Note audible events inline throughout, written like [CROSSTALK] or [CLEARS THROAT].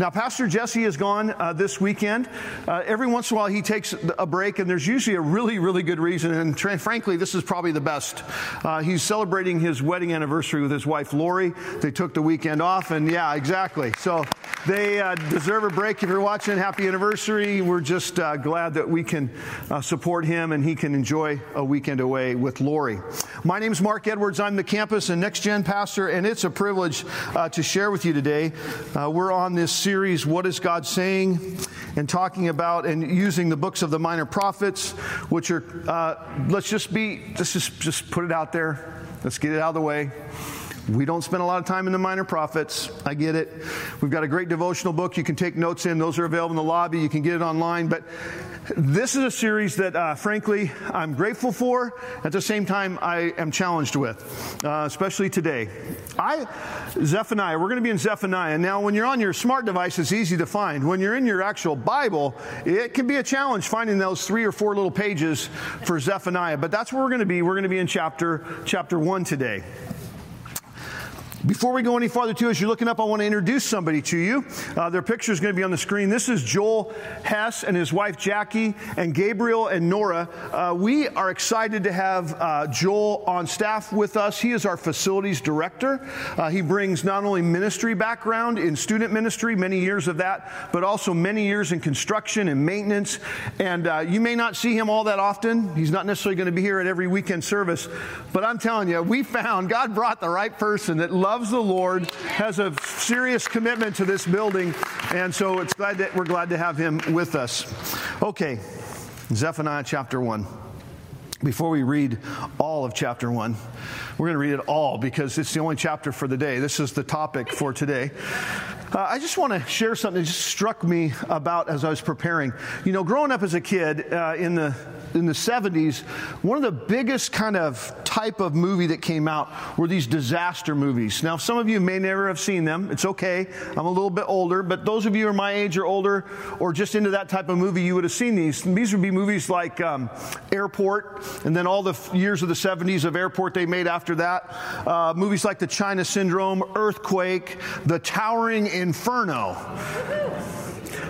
Now, Pastor Jesse is gone uh, this weekend. Uh, every once in a while, he takes a break, and there's usually a really, really good reason. And tra- frankly, this is probably the best. Uh, he's celebrating his wedding anniversary with his wife, Lori. They took the weekend off, and yeah, exactly. So they uh, deserve a break. If you're watching, happy anniversary. We're just uh, glad that we can uh, support him and he can enjoy a weekend away with Lori. My name is Mark Edwards. I'm the campus and next gen pastor, and it's a privilege to share with you today. we're on this series series, What is God Saying? and talking about and using the books of the minor prophets, which are, uh, let's just be, let's just, just put it out there. Let's get it out of the way. We don't spend a lot of time in the minor prophets. I get it. We've got a great devotional book you can take notes in. Those are available in the lobby. You can get it online. But this is a series that, uh, frankly, I'm grateful for. At the same time, I am challenged with, uh, especially today. I, Zephaniah, we're going to be in Zephaniah. Now, when you're on your smart device, it's easy to find. When you're in your actual Bible, it can be a challenge finding those three or four little pages for Zephaniah. But that's where we're going to be. We're going to be in chapter, chapter one today. Before we go any farther, too, as you're looking up, I want to introduce somebody to you. Uh, their picture is going to be on the screen. This is Joel Hess and his wife Jackie, and Gabriel and Nora. Uh, we are excited to have uh, Joel on staff with us. He is our facilities director. Uh, he brings not only ministry background in student ministry, many years of that, but also many years in construction and maintenance. And uh, you may not see him all that often. He's not necessarily going to be here at every weekend service, but I'm telling you, we found God brought the right person that loves loves the Lord, has a serious commitment to this building, and so it's glad that we're glad to have him with us. Okay, Zephaniah chapter 1 before we read all of chapter one, we're going to read it all because it's the only chapter for the day. This is the topic for today. Uh, I just want to share something that just struck me about as I was preparing. You know, growing up as a kid uh, in the in the 70s, one of the biggest kind of type of movie that came out were these disaster movies. Now, some of you may never have seen them. It's okay. I'm a little bit older, but those of you who are my age or older or just into that type of movie, you would have seen these. These would be movies like um, Airport, and then all the years of the 70s of Airport they made after that. Uh, movies like The China Syndrome, Earthquake, The Towering Inferno.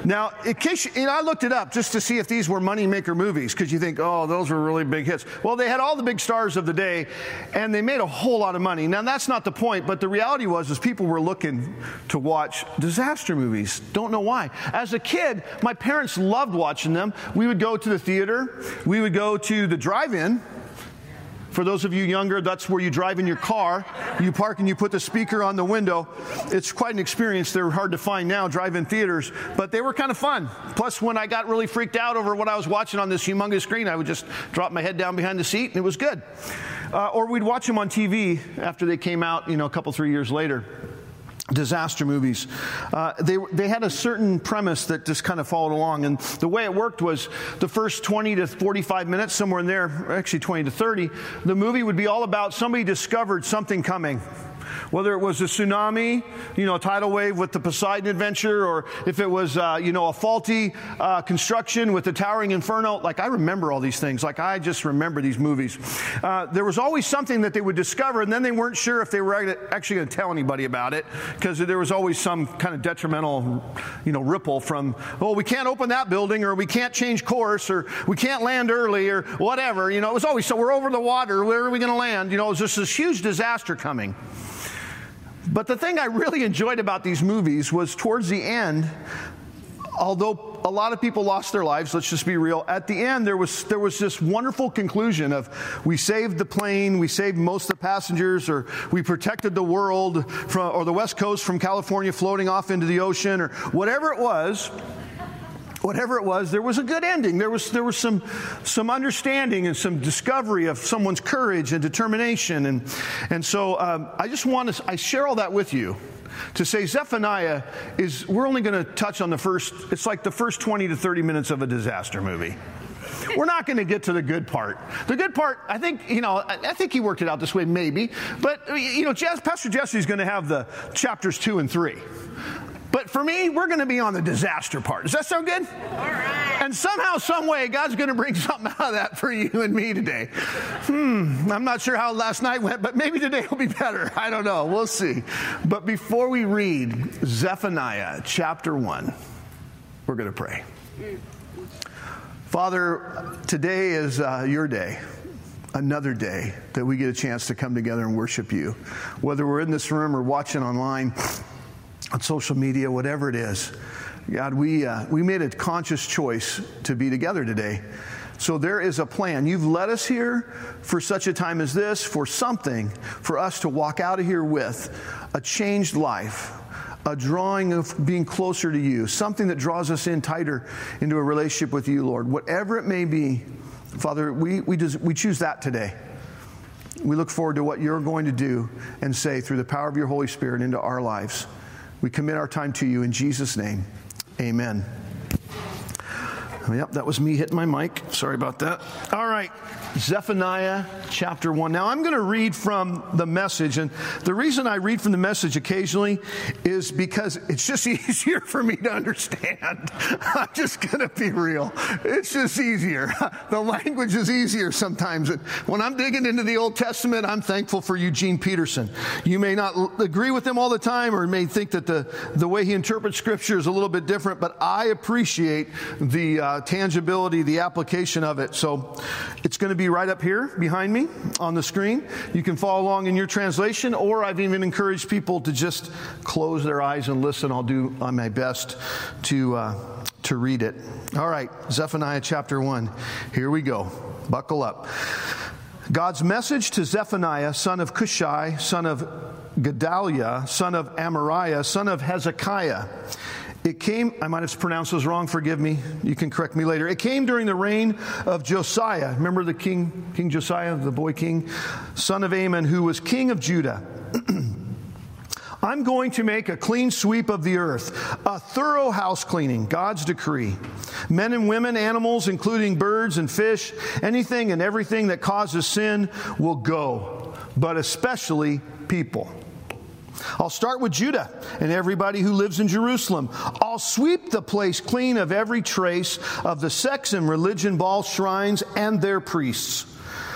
Now, in case you, I looked it up just to see if these were moneymaker movies because you think, oh, those were really big hits. Well, they had all the big stars of the day, and they made a whole lot of money. Now, that's not the point, but the reality was is people were looking to watch disaster movies. Don't know why. As a kid, my parents loved watching them. We would go to the theater. We would go to the drive-in for those of you younger, that's where you drive in your car, you park and you put the speaker on the window. It's quite an experience. They're hard to find now, drive in theaters, but they were kind of fun. Plus, when I got really freaked out over what I was watching on this humongous screen, I would just drop my head down behind the seat and it was good. Uh, or we'd watch them on TV after they came out, you know, a couple, three years later disaster movies. Uh, they, they had a certain premise that just kind of followed along. And the way it worked was the first 20 to 45 minutes, somewhere in there, actually 20 to 30, the movie would be all about somebody discovered something coming whether it was a tsunami, you know, a tidal wave with the Poseidon adventure, or if it was, uh, you know, a faulty uh, construction with the towering inferno. Like, I remember all these things. Like, I just remember these movies. Uh, there was always something that they would discover, and then they weren't sure if they were actually going to tell anybody about it, because there was always some kind of detrimental, you know, ripple from, oh, we can't open that building, or we can't change course, or we can't land early, or whatever. You know, it was always, so we're over the water, where are we going to land? You know, it was just this huge disaster coming. But the thing I really enjoyed about these movies was towards the end, although a lot of people lost their lives, let's just be real, at the end there was, there was this wonderful conclusion of we saved the plane, we saved most of the passengers, or we protected the world from, or the West Coast from California floating off into the ocean, or whatever it was whatever it was, there was a good ending. There was, there was some, some understanding and some discovery of someone's courage and determination. And, and so um, I just want to, I share all that with you to say Zephaniah is, we're only going to touch on the first, it's like the first 20 to 30 minutes of a disaster movie. We're not going to get to the good part. The good part, I think, you know, I think he worked it out this way, maybe. But, you know, Pastor Jesse's going to have the chapters two and three. But for me, we're going to be on the disaster part. Does that sound good? All right. And somehow, some way, God's going to bring [LAUGHS] something out of that for you and me today. Hmm, I'm not sure how last night went, but maybe today will be better. I don't know. We'll see. But before we read Zephaniah chapter 1, we're going to pray. Father, today is uh, your day another day that we get a chance to come together and worship you. Whether we're in this room or watching online, on social media, whatever it is. God, we, uh, we made a conscious choice to be together today. So there is a plan. You've led us here for such a time as this, for something for us to walk out of here with a changed life, a drawing of being closer to you, something that draws us in tighter into a relationship with you, Lord. Whatever it may be, Father, we, we, just, we choose that today. We look forward to what you're going to do and say through the power of your Holy Spirit into our lives. We commit our time to you in Jesus' name. Amen. Yep, that was me hitting my mic. Sorry about that. All right. Zephaniah chapter 1. Now, I'm going to read from the message. And the reason I read from the message occasionally is because it's just [LAUGHS] easier for me to understand. [LAUGHS] I'm just going to be real. It's just easier. [LAUGHS] The language is easier sometimes. When I'm digging into the Old Testament, I'm thankful for Eugene Peterson. You may not agree with him all the time or may think that the, the way he interprets Scripture is a little bit different, but I appreciate the uh, tangibility, the application of it. So it's going to be right up here behind me on the screen. You can follow along in your translation, or I've even encouraged people to just close their eyes and listen. I'll do my best to, uh, to read it. All right, Zephaniah chapter 1. Here we go. Buckle up. God's message to Zephaniah, son of Cushai, son of Gedaliah, son of Amariah, son of Hezekiah. It came, I might have pronounced this wrong, forgive me. You can correct me later. It came during the reign of Josiah. Remember the king, King Josiah, the boy king, son of Amon, who was king of Judah. [CLEARS THROAT] I'm going to make a clean sweep of the earth, a thorough house cleaning, God's decree. Men and women, animals, including birds and fish, anything and everything that causes sin will go, but especially people. I'll start with Judah and everybody who lives in Jerusalem. I'll sweep the place clean of every trace of the sex and religion Baal shrines and their priests.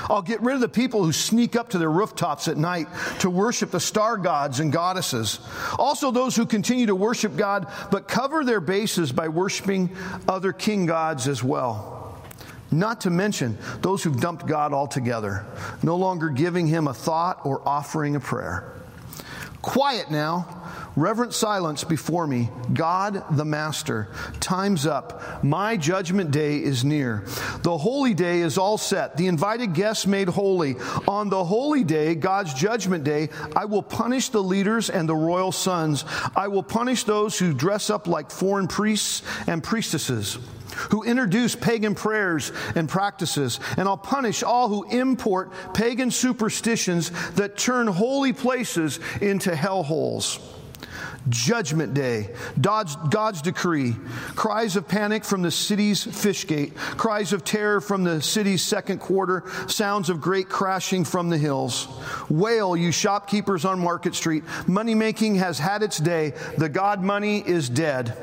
I'll get rid of the people who sneak up to their rooftops at night to worship the star gods and goddesses. Also, those who continue to worship God but cover their bases by worshiping other king gods as well. Not to mention those who've dumped God altogether, no longer giving him a thought or offering a prayer. Quiet now. Reverent silence before me. God the Master. Time's up. My judgment day is near. The holy day is all set. The invited guests made holy. On the holy day, God's judgment day, I will punish the leaders and the royal sons. I will punish those who dress up like foreign priests and priestesses who introduce pagan prayers and practices, and I'll punish all who import pagan superstitions that turn holy places into hellholes. Judgment Day, God's, God's, decree, cries of panic from the city's fish gate, cries of terror from the city's second quarter, sounds of great crashing from the hills. Wail, you shopkeepers on Market Street. Money making has had its day. The God money is dead.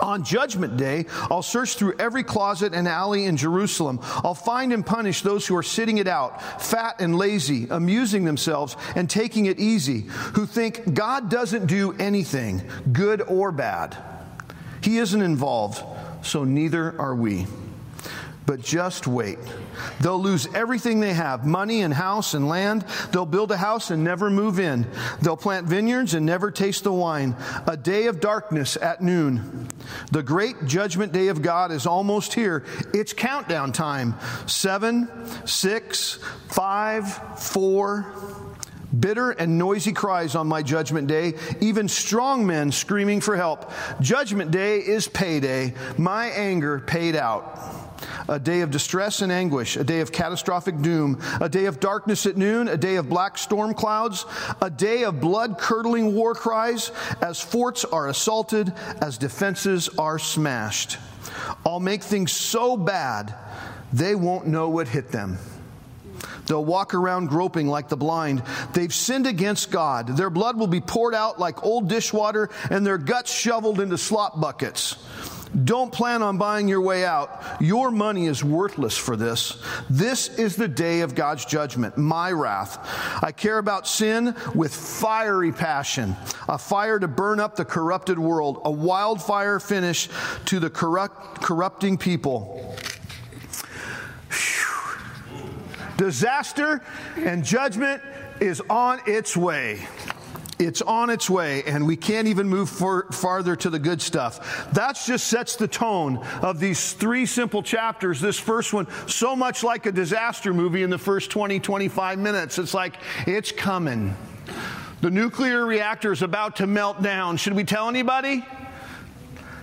On Judgment Day, I'll search through every closet and alley in Jerusalem. I'll find and punish those who are sitting it out, fat and lazy, amusing themselves and taking it easy, who think God doesn't do anything, good or bad. He isn't involved, so neither are we. But just wait. They'll lose everything they have money and house and land. They'll build a house and never move in. They'll plant vineyards and never taste the wine. A day of darkness at noon. The great judgment day of God is almost here. It's countdown time. Seven, six, five, four. Bitter and noisy cries on my judgment day, even strong men screaming for help. Judgment day is payday, my anger paid out a day of distress and anguish, a day of catastrophic doom, a day of darkness at noon, a day of black storm clouds, a day of blood curdling war cries as forts are assaulted, as defenses are smashed. I'll make things so bad they won't know what hit them. They'll walk around groping like the blind. They've sinned against God. Their blood will be poured out like old dishwater and their guts shoveled into slop buckets. Don't plan on buying your way out. Your money is worthless for this. This is the day of God's judgment, my wrath. I care about sin with fiery passion, a fire to burn up the corrupted world, a wildfire finish to the corrupt, corrupting people. Disaster and judgment is on its way. It's on its way, and we can't even move for, farther to the good stuff. That just sets the tone of these three simple chapters. This first one, so much like a disaster movie in the first 20, 25 minutes. It's like, it's coming. The nuclear reactor is about to melt down. Should we tell anybody?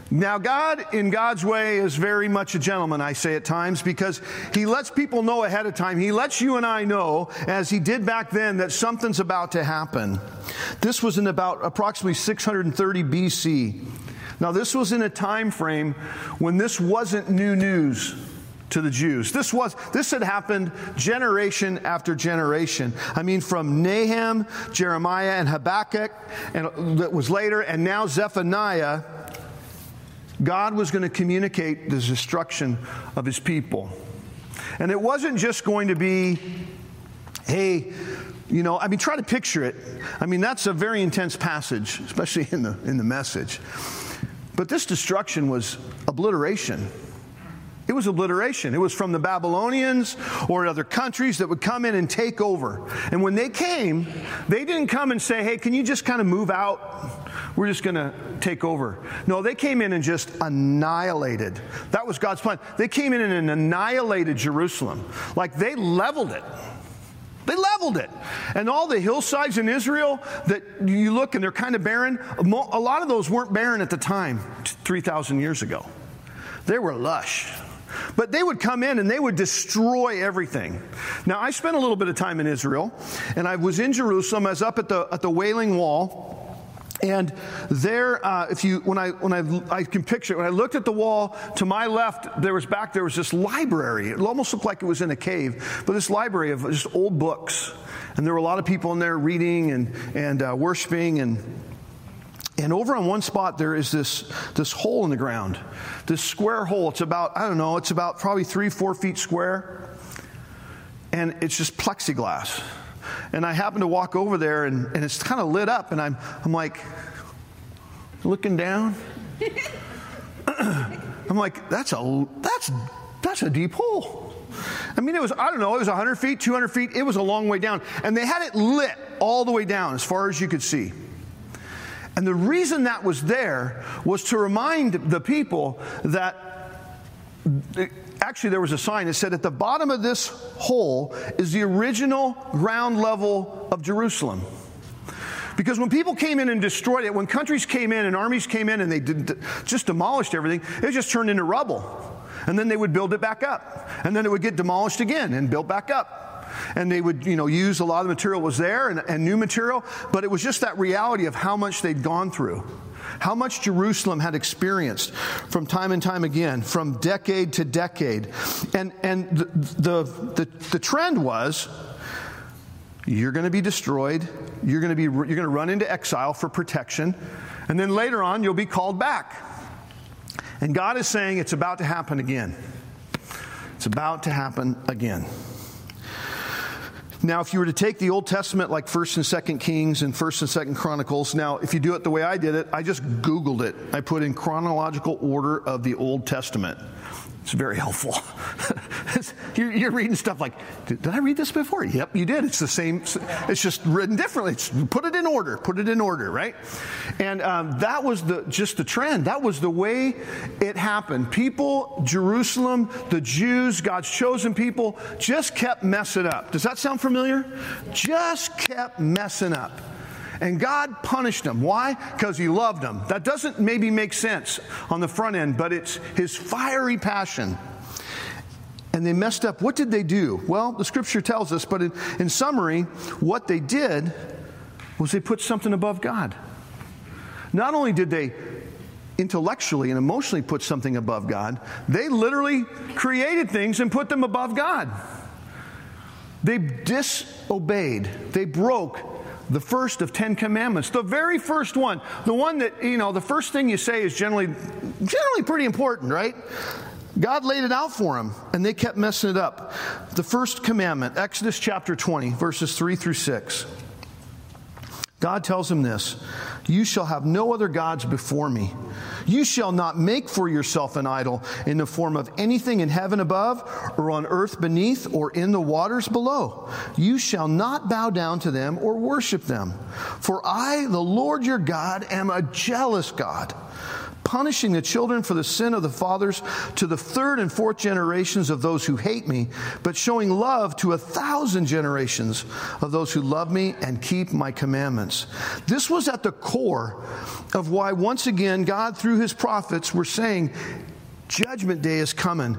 Now, God, in God's way, is very much a gentleman, I say at times, because He lets people know ahead of time. He lets you and I know, as He did back then, that something's about to happen. This was in about approximately 630 BC. Now, this was in a time frame when this wasn't new news to the Jews. This was this had happened generation after generation. I mean from Nahum, Jeremiah and Habakkuk and that was later and now Zephaniah God was going to communicate the destruction of his people. And it wasn't just going to be, hey, you know, I mean, try to picture it. I mean, that's a very intense passage, especially in the, in the message. But this destruction was obliteration. It was obliteration. It was from the Babylonians or other countries that would come in and take over. And when they came, they didn't come and say, hey, can you just kind of move out? We're just going to take over. No, they came in and just annihilated. That was God's plan. They came in and annihilated Jerusalem. Like they leveled it. They leveled it. And all the hillsides in Israel that you look and they're kind of barren, a lot of those weren't barren at the time, 3,000 years ago. They were lush. But they would come in and they would destroy everything. Now, I spent a little bit of time in Israel, and I was in Jerusalem. I was up at the, at the Wailing Wall. And there, uh, if you, when I, when I, I can picture it, when I looked at the wall to my left, there was back, there was this library. It almost looked like it was in a cave, but this library of just old books. And there were a lot of people in there reading and, and uh, worshiping and, and over on one spot, there is this, this hole in the ground, this square hole. It's about, I don't know, it's about probably three, four feet square. And it's just plexiglass. And I happen to walk over there, and, and it's kind of lit up, and I'm, I'm like, looking down. [LAUGHS] I'm like, that's a, that's, that's a deep hole. I mean, it was, I don't know, it was 100 feet, 200 feet. It was a long way down. And they had it lit all the way down as far as you could see. And the reason that was there was to remind the people that actually there was a sign that said at the bottom of this hole is the original ground level of Jerusalem. Because when people came in and destroyed it, when countries came in and armies came in and they did, just demolished everything, it just turned into rubble. And then they would build it back up. And then it would get demolished again and built back up and they would, you know, use a lot of the material was there and, and new material, but it was just that reality of how much they'd gone through. How much Jerusalem had experienced from time and time again, from decade to decade. And, and the, the, the, the trend was you're going to be destroyed, you're going to, be, you're going to run into exile for protection, and then later on you'll be called back. And God is saying it's about to happen again. It's about to happen again. Now, if you were to take the Old Testament like 1st and 2nd Kings and 1st and 2nd Chronicles, now, if you do it the way I did it, I just Googled it. I put in chronological order of the Old Testament. It's very helpful. [LAUGHS] you're, you're, reading stuff like, did, did, I read this before? Yep, you did. It's the same. It's just written differently. It's, put it in order. Put it in order, right? And um, that was the just the trend. That was the way it happened. People, Jerusalem, the Jews, God's chosen people, just kept messing up. Does that sound familiar? Just kept messing up. And God punished them. Why? Because He loved them. That doesn't maybe make sense on the front end, but it's His fiery passion. And they messed up. What did they do? Well, the scripture tells us, but in, in summary, what they did was they put something above God. Not only did they intellectually and emotionally put something above God, they literally created things and put them above God. They disobeyed, they broke the first of 10 commandments the very first one the one that you know the first thing you say is generally generally pretty important right? God laid it out for them and they kept messing it up. The first commandment exodus chapter 20 verses 3 through 6 God tells him this You shall have no other gods before me. You shall not make for yourself an idol in the form of anything in heaven above, or on earth beneath, or in the waters below. You shall not bow down to them or worship them. For I, the Lord your God, am a jealous God punishing the children for the sin of the fathers to the third and fourth generations of those who hate me, but showing love to a thousand generations of those who love me and keep my commandments. This was at the core of why, once again, God, through his prophets, were saying, Judgment day is coming.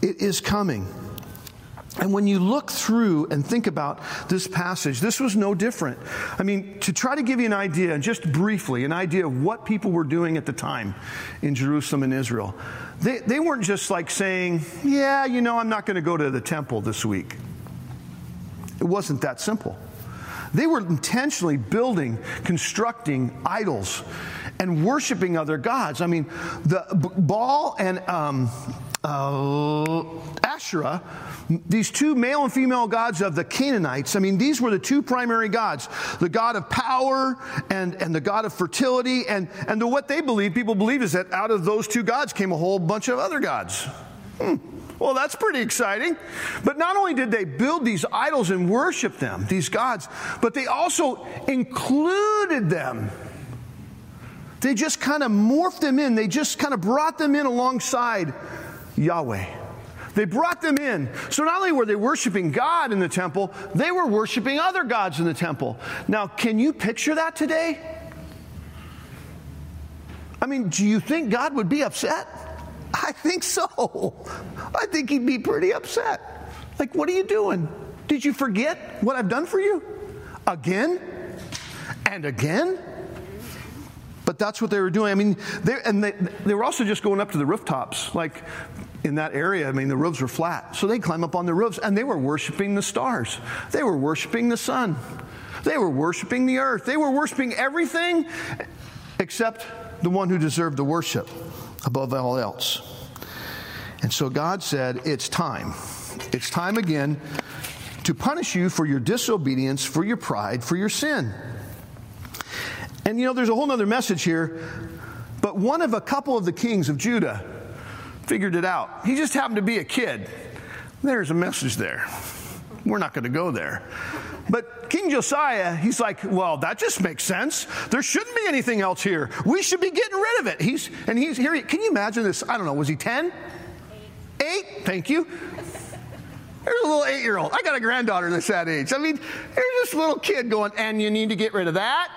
It is coming. And when you look through and think about this passage, this was no different. I mean, to try to give you an idea, and just briefly, an idea of what people were doing at the time in Jerusalem and Israel, they, they weren't just like saying, Yeah, you know, I'm not going to go to the temple this week. It wasn't that simple. They were intentionally building, constructing idols and worshiping other gods. I mean, the Baal and um, uh, Asherah, these two male and female gods of the Canaanites, I mean, these were the two primary gods the God of power and, and the God of fertility. And, and the, what they believe, people believe, is that out of those two gods came a whole bunch of other gods. Hmm. Well, that's pretty exciting. But not only did they build these idols and worship them, these gods, but they also included them they just kind of morphed them in. They just kind of brought them in alongside Yahweh. They brought them in. So not only were they worshiping God in the temple, they were worshiping other gods in the temple. Now, can you picture that today? I mean, do you think God would be upset? I think so. I think he'd be pretty upset. Like, what are you doing? Did you forget what I've done for you? Again? And again? But that's what they were doing. I mean, they, and they, they were also just going up to the rooftops. Like in that area, I mean, the roofs were flat. So they climb up on the roofs and they were worshiping the stars. They were worshiping the sun. They were worshiping the earth. They were worshiping everything except the one who deserved the worship above all else. And so God said, It's time. It's time again to punish you for your disobedience, for your pride, for your sin. And you know, there's a whole other message here, but one of a couple of the kings of Judah figured it out. He just happened to be a kid. There's a message there. We're not going to go there. But King Josiah, he's like, well, that just makes sense. There shouldn't be anything else here. We should be getting rid of it. He's and he's here. Can you imagine this? I don't know. Was he ten? Eight. Eight. Thank you. There's a little eight-year-old. I got a granddaughter that's that age. I mean, there's this little kid going, and you need to get rid of that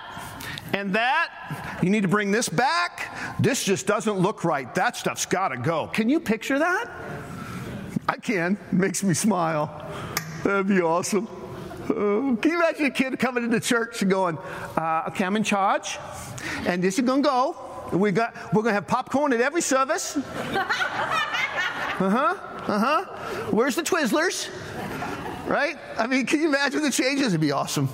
and that. You need to bring this back. This just doesn't look right. That stuff's got to go. Can you picture that? I can. Makes me smile. That'd be awesome. Uh, can you imagine a kid coming into church and going, uh, okay, I'm in charge, and this is going to go. We got, we're going to have popcorn at every service. [LAUGHS] Uh huh. Uh huh. Where's the Twizzlers? Right? I mean, can you imagine the changes? It'd be awesome.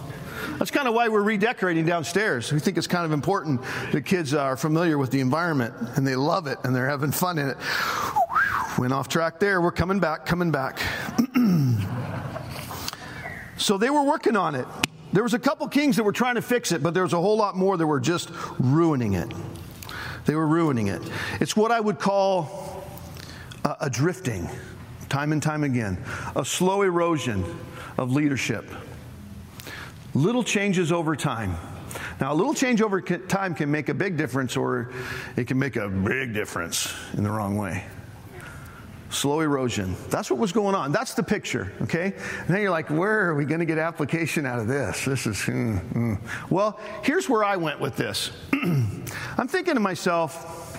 That's kind of why we're redecorating downstairs. We think it's kind of important that kids uh, are familiar with the environment and they love it and they're having fun in it. Went off track there. We're coming back, coming back. [CLEARS THROAT] so they were working on it. There was a couple kings that were trying to fix it, but there was a whole lot more that were just ruining it. They were ruining it. It's what I would call a, a drifting, time and time again, a slow erosion of leadership. Little changes over time. Now, a little change over time can make a big difference, or it can make a big difference in the wrong way. Slow erosion. That's what was going on. That's the picture, okay? And then you're like, where are we going to get application out of this? This is, mm, mm. well, here's where I went with this. [CLEARS THROAT] I'm thinking to myself,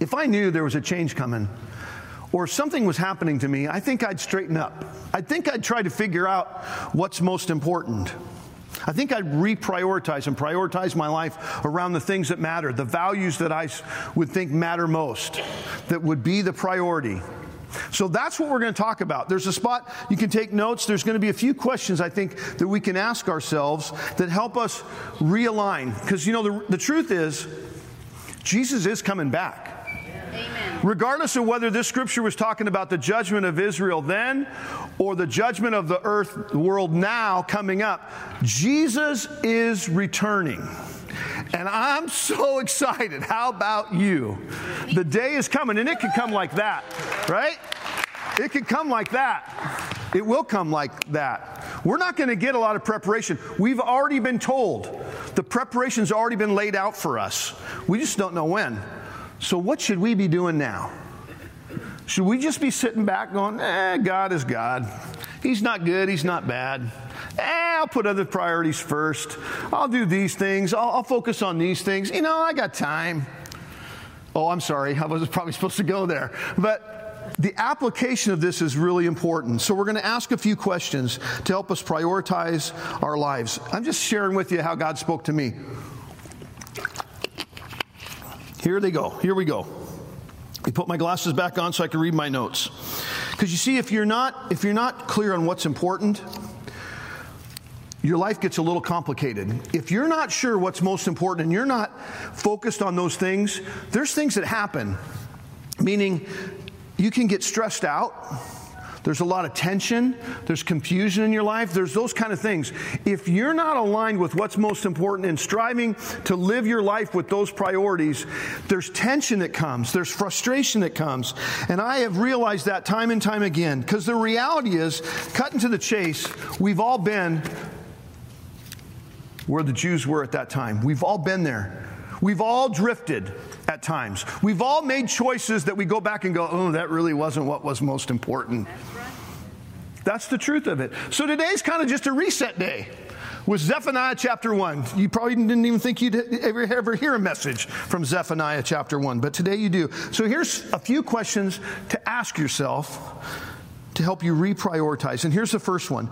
if I knew there was a change coming, or something was happening to me, I think I'd straighten up. I think I'd try to figure out what's most important. I think I'd reprioritize and prioritize my life around the things that matter, the values that I would think matter most, that would be the priority. So that's what we're going to talk about. There's a spot you can take notes. There's going to be a few questions I think that we can ask ourselves that help us realign. Because, you know, the, the truth is, Jesus is coming back. Regardless of whether this scripture was talking about the judgment of Israel then or the judgment of the earth, the world now coming up, Jesus is returning. And I'm so [LAUGHS] excited. How about you? The day is coming, and it can come like that, right? It can come like that. It will come like that. We're not going to get a lot of preparation. We've already been told. The preparation's already been laid out for us. We just don't know when. So, what should we be doing now? Should we just be sitting back going, eh, God is God. He's not good, He's not bad. Eh, I'll put other priorities first. I'll do these things. I'll, I'll focus on these things. You know, I got time. Oh, I'm sorry. I was probably supposed to go there. But the application of this is really important. So, we're going to ask a few questions to help us prioritize our lives. I'm just sharing with you how God spoke to me. Here they go. Here we go. I put my glasses back on so I can read my notes. Because you see, if you're not if you're not clear on what's important, your life gets a little complicated. If you're not sure what's most important and you're not focused on those things, there's things that happen. Meaning, you can get stressed out. There's a lot of tension. There's confusion in your life. There's those kind of things. If you're not aligned with what's most important and striving to live your life with those priorities, there's tension that comes. There's frustration that comes. And I have realized that time and time again because the reality is, cutting to the chase, we've all been where the Jews were at that time. We've all been there. We've all drifted at times. We've all made choices that we go back and go, oh, that really wasn't what was most important. That's, the truth of it. So today's kind of just a reset day with Zephaniah chapter 1. You probably didn't even think you'd ever, ever hear a message from Zephaniah chapter 1, but today you do. So here's a few questions to ask yourself to help you reprioritize. And here's the first one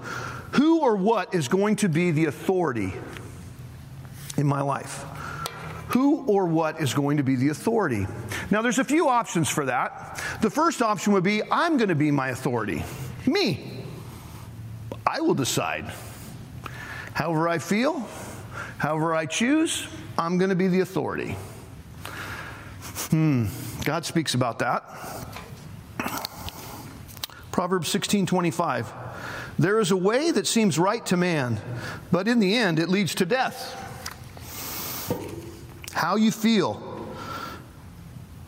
Who or what is going to be the authority in my life? Who or what is going to be the authority? Now, there's a few options for that. The first option would be I'm going to be my authority. Me. I will decide. However, I feel, however, I choose, I'm going to be the authority. Hmm, God speaks about that. Proverbs 16 25. There is a way that seems right to man, but in the end it leads to death how you feel.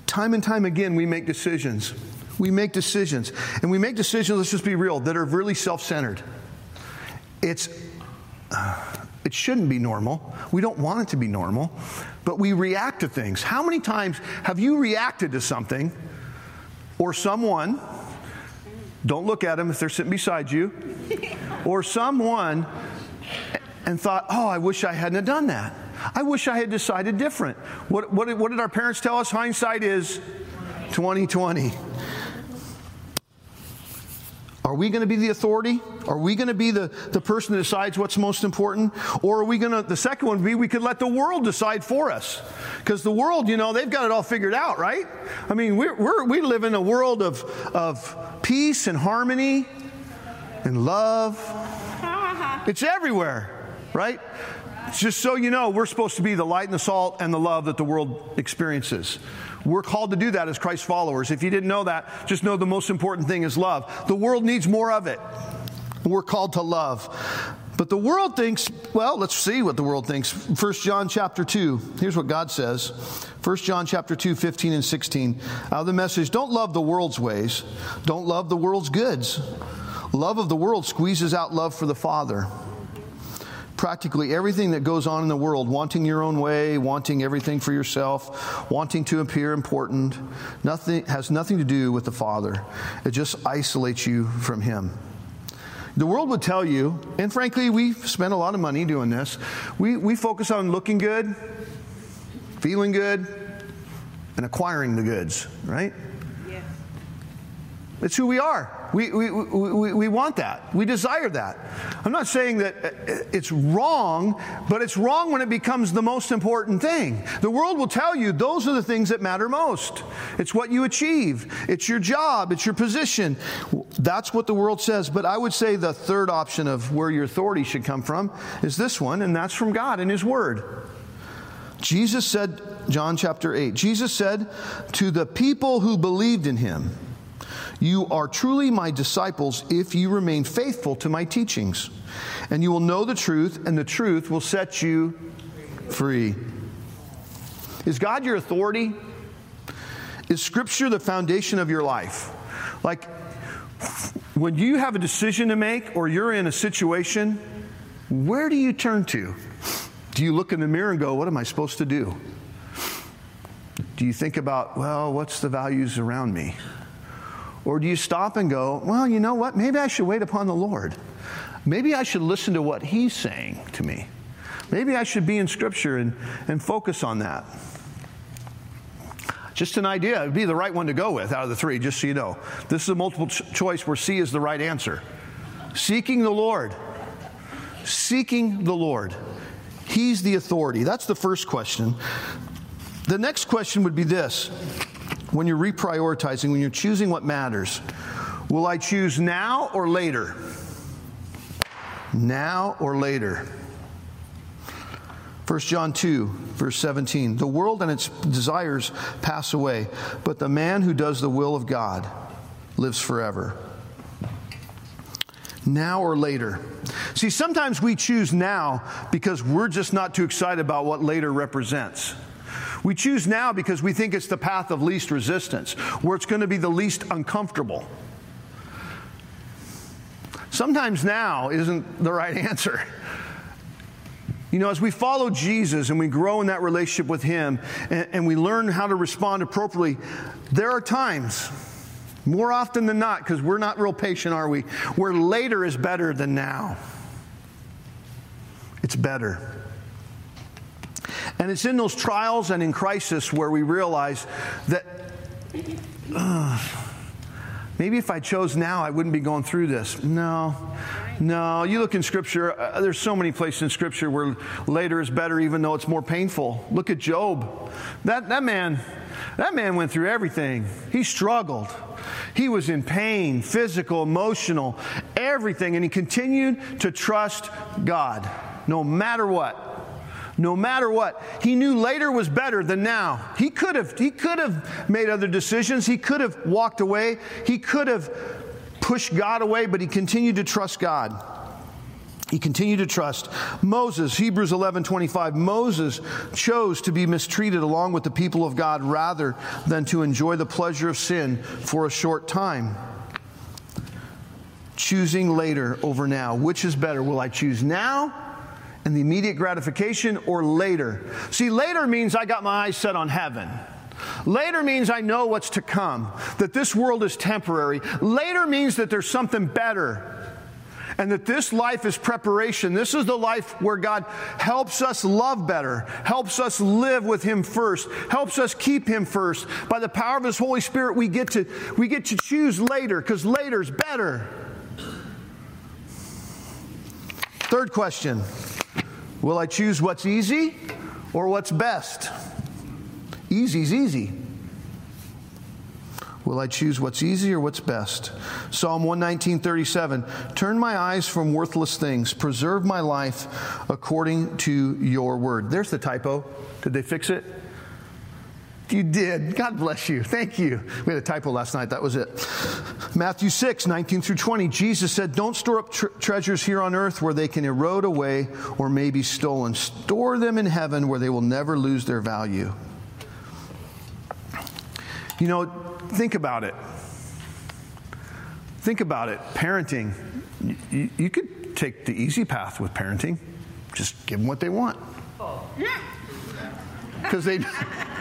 Time and time again, we make decisions. We make decisions. And we make decisions, let's just be real, that are really self centered. It's. Uh, it shouldn't be normal. We don't want it to be normal, but we react to things. How many times have you reacted to something or someone? Don't look at them if they're sitting beside you, or someone and thought, oh, I wish I hadn't done that. I wish I had decided different. What, what, what did our parents tell us? Hindsight is 2020. Are we going to be the authority? Are we going to be the, the person that decides what's most important? Or are we going to, the second one be we could let the world decide for us. Because the world, you know, they've got it all figured out, right? I mean, we're, we're, we live in a world of, of peace and harmony and love. It's everywhere, right? Just so you know, we're supposed to be the light and the salt and the love that the world experiences. We're called to do that as Christ followers. If you didn't know that, just know the most important thing is love. The world needs more of it. We're called to love. But the world thinks, well, let's see what the world thinks. 1 John chapter 2. Here's what God says. 1 John chapter 2, 15 and 16. Out of the message, don't love the world's ways. Don't love the world's goods. Love of the world squeezes out love for the Father practically everything that goes on in the world, wanting your own way, wanting everything for yourself, wanting to appear important, nothing has nothing to do with the Father. It just isolates you from Him. The world would tell you, and frankly, we spend a lot of money doing this. We, we focus on looking good, feeling good, and acquiring the goods, right? It's who we are. We, we, we, we want that. We desire that. I'm not saying that uh, it's wrong, but it's wrong when it becomes the most important thing. The world will tell you those are the things that matter most. It's what you achieve, it's your job, it's your position. That's what the world says. But I would say the third option of where your authority should come from is this one, and that's from God and His Word. Jesus said, John chapter 8, Jesus said to the people who believed in Him, you are truly my disciples if you remain faithful to my teachings. And you will know the truth, and the truth will set you free. Is God your authority? Is Scripture the foundation of your life? Like, when you have a decision to make or you're in a situation, where do you turn to? Do you look in the mirror and go, What am I supposed to do? Do you think about, Well, what's the values around me? Or do you stop and go, well, you know what? Maybe I should wait upon the Lord. Maybe I should listen to what He's saying to me. Maybe I should be in Scripture and, and focus on that. Just an idea. It would be the right one to go with out of the three, just so you know. This is a multiple ch- choice where C is the right answer. Seeking the Lord. Seeking the Lord. He's the authority. That's the first question. The next question would be this when you're reprioritizing, when you're choosing what matters, will I choose now or later? Now or later? 1 John 2, verse 17. The world and its desires pass away, but the man who does the will of God lives forever. Now or later. See, sometimes we choose now because we're just not too excited about what later represents. We choose now because we think it's the path of least resistance, where it's going to be the least uncomfortable. Sometimes now isn't the right answer. You know, as we follow Jesus and we grow in that relationship with Him and, and, we learn how to respond appropriately, there are times, more often than not, because we're not real patient, are we, where later is better than now. It's better. And it's in those trials and in crisis where we realize that uh, maybe if I chose now, I wouldn't be going through this. No. No, you look in Scripture, uh, there's so many places in Scripture where later is better even though it's more painful. Look at Job. That, that man, that man went through everything. He struggled. He was in pain, physical, emotional, everything, and he continued to trust God no matter what no matter what. He knew later was better than now. He could have he could have made other decisions. He could have walked away. He could have pushed God away, but he continued to trust God. He continued to trust. Moses, Hebrews 11 25, Moses chose to be mistreated along with the people of God rather than to enjoy the pleasure of sin for a short time. Choosing later over now. Which is better? Will I choose now and the immediate gratification or later. See, later means I got my eyes set on heaven. Later means I know what's to come, that this world is temporary. Later means that there's something better. And that this life is preparation. This is the life where God helps us love better, helps us live with Him first, helps us keep Him first. By the power of His Holy Spirit, we get to, we get to choose later because later is better. Third question Will I choose what's easy or what's best? Easy's easy. Will I choose what's easy or what's best? Psalm 119:37 Turn my eyes from worthless things, preserve my life according to your word. There's the typo. Did they fix it? You did. God bless you. Thank you. We had a typo last night. That was it. Matthew 6, 19 through 20. Jesus said, Don't store up tre- treasures here on earth where they can erode away or may be stolen. Store them in heaven where they will never lose their value. You know, think about it. Think about it. Parenting. You, you could take the easy path with parenting, just give them what they want. Oh. Because they. [LAUGHS]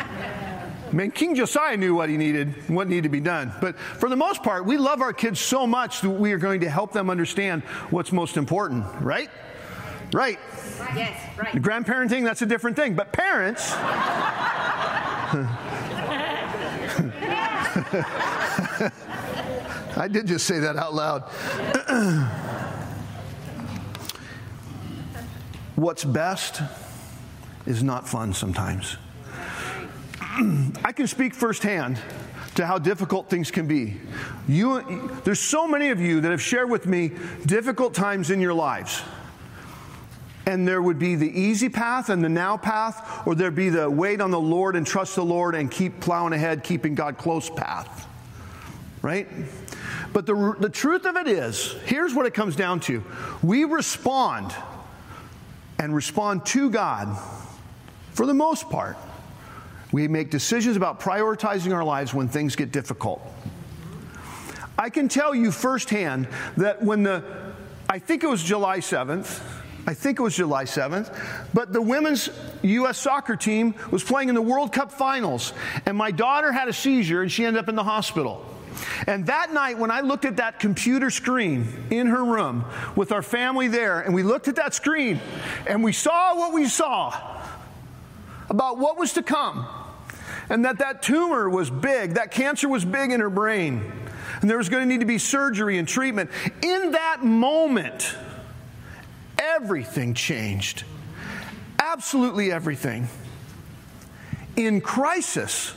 I mean, King Josiah knew what he needed, what needed to be done. But for the most part, we love our kids so much that we are going to help them understand what's most important, right? Right. Yes, right. Grandparenting, that's a different thing. But parents. [LAUGHS] I did just say that out loud. [CLEARS THROAT] What's best is not fun sometimes. I can speak firsthand to how difficult things can be. You, there's so many of you that have shared with me difficult times in your lives. And there would be the easy path and the now path, or there'd be the wait on the Lord and trust the Lord and keep plowing ahead, keeping God close path. Right? But the, the truth of it is here's what it comes down to we respond and respond to God for the most part. We make decisions about prioritizing our lives when things get difficult. I can tell you firsthand that when the, I think it was July 7th, I think it was July 7th, but the women's U.S. soccer team was playing in the World Cup finals, and my daughter had a seizure and she ended up in the hospital. And that night, when I looked at that computer screen in her room with our family there, and we looked at that screen and we saw what we saw about what was to come, and that that tumor was big, that cancer was big in her brain, and there was going to need to be surgery and treatment. In that moment, everything changed. Absolutely everything. In crisis,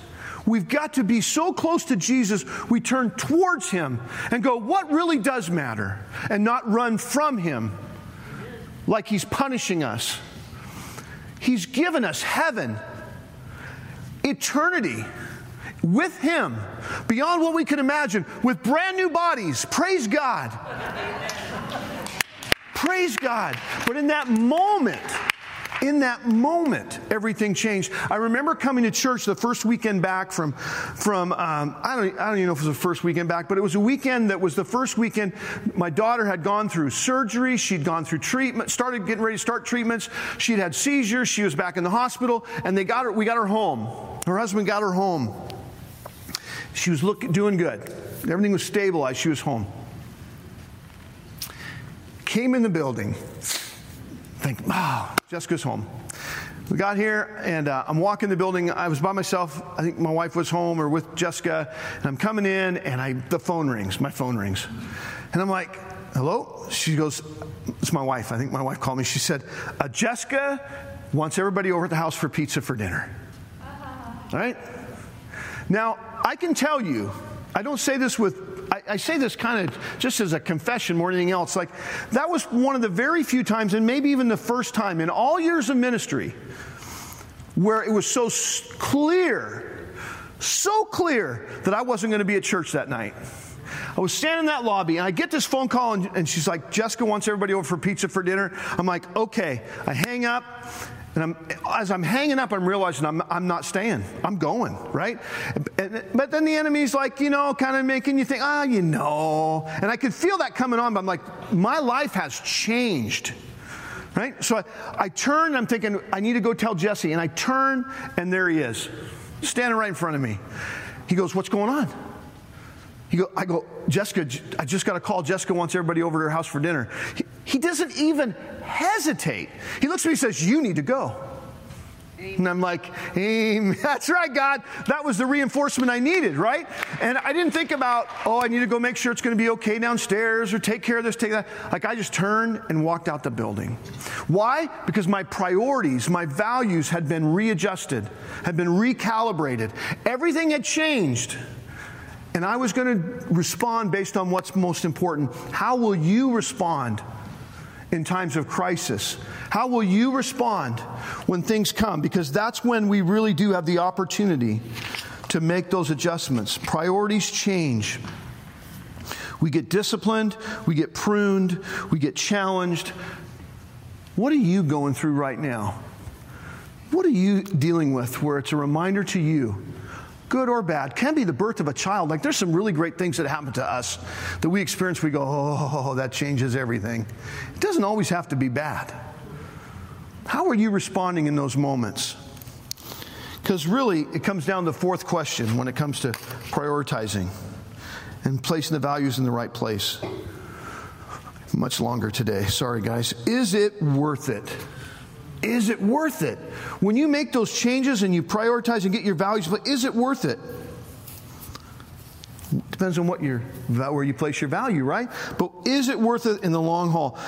we've got to be so close to Jesus, we turn towards Him and go, What really does matter? And not run from Him like He's punishing us. He's given us heaven, eternity with Him, beyond what we can imagine, with brand new bodies. Praise God. Praise God. But in that moment, in that moment, everything changed. I remember coming to church the first weekend back from, from um, I, don't, I don't even know if it was the first weekend back, but it was a weekend that was the first weekend my daughter had gone through surgery. She'd gone through treatment, started getting ready to start treatments. She'd had seizures. She was back in the hospital, and they got her, we got her home. Her husband got her home. She was looking, doing good. Everything was stabilized. She was home came in the building, think, oh, Jessica's home. We got here, and uh, I'm walking the building. I was by myself. I think my wife was home or with Jessica. And I'm coming in, and I, the phone rings. My phone rings. And I'm like, hello? She goes, it's my wife. I think my wife called me. She said, uh, Jessica wants everybody over at the house for pizza for dinner. All right? Now, I can tell you, I don't say this with I, I, say this kind of just as a confession more than anything else. Like, that was one of the very few times, and maybe even the first time in all years of ministry, where it was so clear, so clear that I wasn't going to be at church that night. I was standing in that lobby and I get this phone call and, and she's like, Jessica wants everybody over for pizza for dinner. I'm like, okay. I hang up and I'm, as I'm hanging up, I'm realizing I'm, I'm not staying. I'm going, right? And, but then the enemy's like, you know, kind of making you think, ah, oh, you know. And I could feel that coming on, but I'm like, my life has changed. Right? So I, I turn, I'm thinking, I need to go tell Jesse. And I turn, and there he is, standing right in front of me. He goes, What's going on? He go, I go, Jessica, I just got a call. Jessica wants everybody over to her house for dinner. He, he doesn't even hesitate. He looks at me and says, You need to go. And I'm like, [LAUGHS] that's right, God. That was the reinforcement I needed, right? And I didn't think about, oh, I need to go make sure it's going to be okay downstairs or take care of this, take that. Like I just turned and walked out the building. Why? Because my priorities, my values had been readjusted, had been recalibrated. Everything had changed. And I was going to respond based on what's most important. How will you respond in times of crisis? How will you respond when things come? Because that's when we really do have the opportunity to make those adjustments. Priorities change. We get disciplined, we get pruned, we get challenged. What are you going through right now? What are you dealing with where it's a reminder to you good or bad, can be the birth of a child. Like there's some really great things that happen to us that we experience, we go, oh, that changes everything. It doesn't always have to be bad. How are you responding in those moments? Because really, it comes down to the fourth question when it comes to prioritizing and placing the values in the right place. Much longer today. Sorry, guys. Is it worth it? Is it worth it? When you make those changes and you prioritize and get your values, is it worth it? Depends on what your where you place your value, right? But is it worth it in the long haul?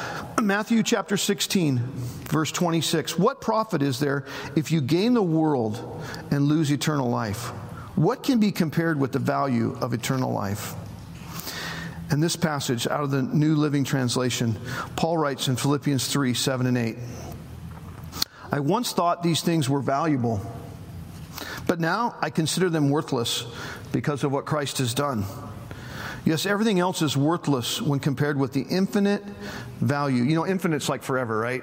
Matthew chapter 16, verse 26. What profit is there if you gain the world and lose eternal life? What can be compared with the value of eternal life? And this passage out of the New Living Translation, Paul writes in Philippians 3 7 and 8. I once thought these things were valuable, but now I consider them worthless because of what Christ has done. Yes, everything else is worthless when compared with the infinite value. You know, infinite's like forever, right?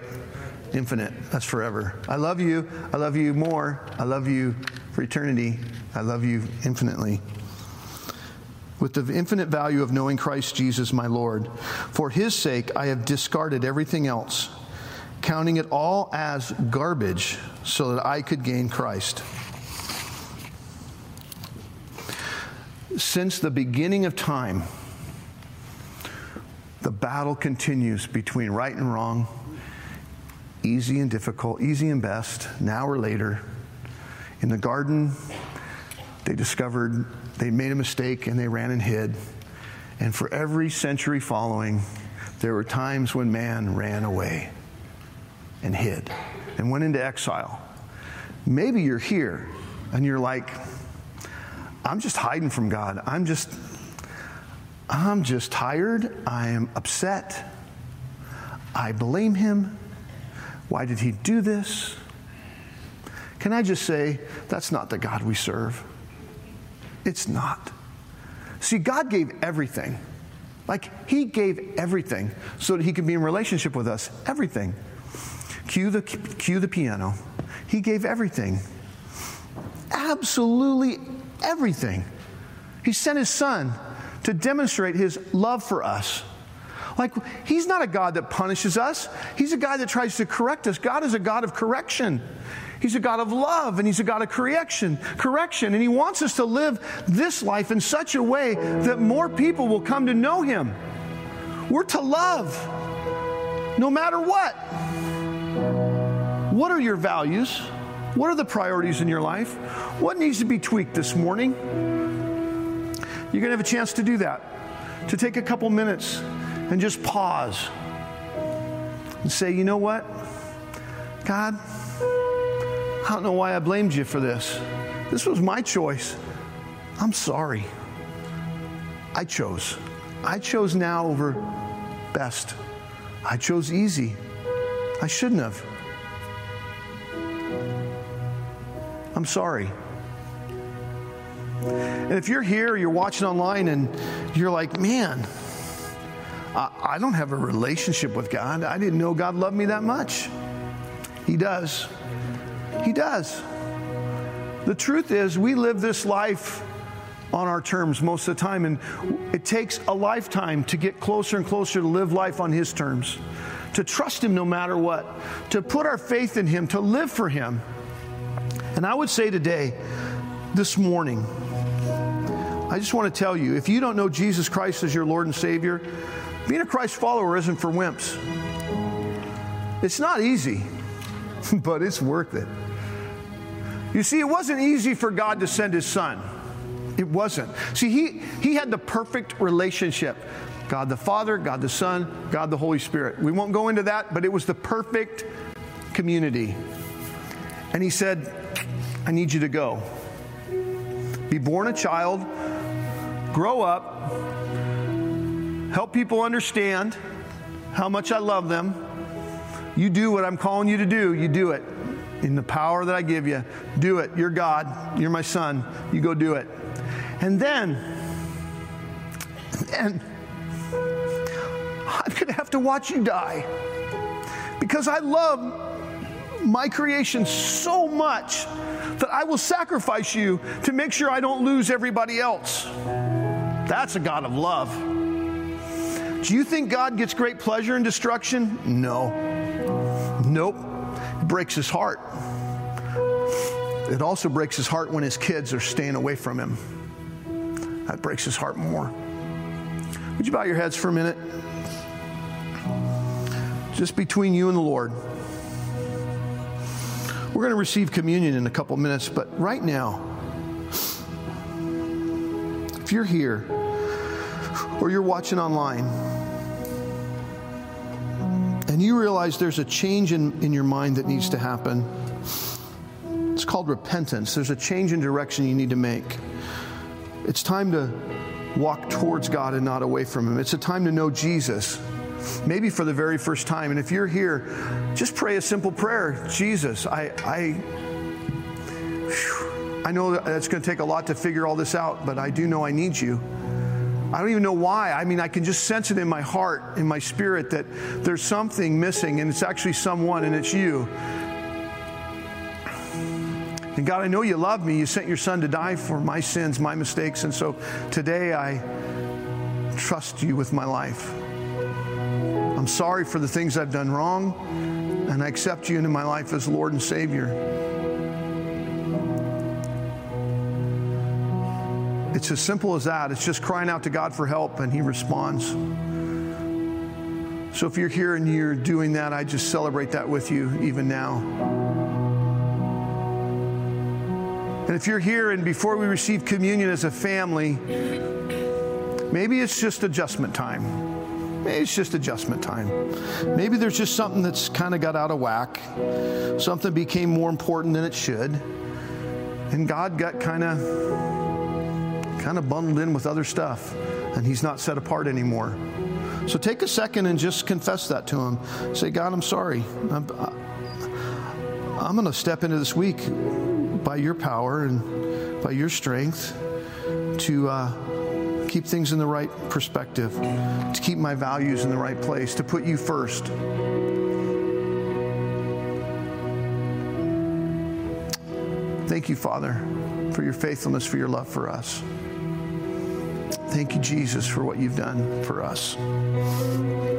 Infinite, that's forever. I love you. I love you more. I love you for eternity. I love you infinitely. With the infinite value of knowing Christ Jesus, my Lord. For his sake, I have discarded everything else, counting it all as garbage so that I could gain Christ. since the beginning of time, the battle continues between right and wrong, easy and difficult, easy and best, now or later. In the garden, they discovered they made a mistake and they ran and hid. And for every century following, there were times when man ran away and hid and went into exile. Maybe you're here and you're like, I'm just hiding from God. I'm just, I'm just tired. I am upset. I blame him. Why did he do this? Can I just say, that's not the God we serve? It's not. See, God gave everything. Like, He gave everything so that He could be in relationship with us. Everything. Cue the, cue the piano. He gave everything. Absolutely everything. He sent his son to demonstrate his love for us. Like, he's not a God that punishes us, he's a God that tries to correct us. God is a God of correction. He's a God of love and he's a God of correction, correction, and he wants us to live this life in such a way that more people will come to know him. We're to love no matter what. What are your values? What are the priorities in your life? What needs to be tweaked this morning? You're going to have a chance to do that, to take a couple minutes and just pause and say, you know what? God, I don't know why I blamed you for this. This was my choice. I'm sorry. I chose. I chose now over best. I chose easy. I shouldn't have. I'm sorry. And if you're here, you're watching online, and you're like, man, I, I don't have a relationship with God. I didn't know God loved me that much. He does. He does. The truth is, we live this life on our terms most of the time, and it takes a lifetime to get closer and closer to live life on His terms, to trust Him no matter what, to put our faith in Him, to live for Him. And I would say today, this morning, I just want to tell you if you don't know Jesus Christ as your Lord and Savior, being a Christ follower isn't for wimps. It's not easy, [LAUGHS] but it's worth it. You see, it wasn't easy for God to send his son. It wasn't. See, he, he had the perfect relationship God the Father, God the Son, God the Holy Spirit. We won't go into that, but it was the perfect community. And he said, I need you to go. Be born a child, grow up, help people understand how much I love them. You do what I'm calling you to do, you do it. In the power that I give you, do it. You're God, you're my son, you go do it. And then, and I'm going to have to watch you die because I love my creation so much that I will sacrifice you to make sure I don't lose everybody else. That's a God of love. Do you think God gets great pleasure in destruction? No. Nope. It breaks his heart. It also breaks his heart when his kids are staying away from him. That breaks his heart more. Would you bow your heads for a minute? Just between you and the Lord. We're going to receive communion in a couple minutes, but right now, If you're here or you're watching online and you realize there's a change in, in your mind that needs to happen, it's called repentance. There's a change in direction you need to make. It's time to walk towards God and not away from Him. It's a time to know Jesus, maybe for the very first time. And if you're here, just pray a simple prayer Jesus, I. I I know that's going to take a lot to figure all this out, but I do know I need you. I don't even know why. I mean, I can just sense it in my heart, in my spirit, that there's something missing, and it's actually someone, and it's you. And God, I know you love me. You sent your son to die for my sins, my mistakes, and so today I trust you with my life. I'm sorry for the things I've done wrong, and I accept you into my life as Lord and Savior. It's as simple as that. It's just crying out to God for help, and He responds. So if you're here and you're doing that, I just celebrate that with you even now. And if you're here and before we receive communion as a family, maybe it's just adjustment time. It's just adjustment time. Maybe there's just something that's kind of got out of whack. Something became more important than it should. And God got kind of kind of bundled in with other stuff, and he's not set apart anymore. So take a second and just confess that to him. Say, God, I'm sorry. I'm, I'm going to step into this week by your power and by your strength to uh, keep things in the right perspective, to keep my values in the right place, to put you first. Thank you, Father, for your faithfulness, for your love for us. Thank you, Jesus, for what you've done for us.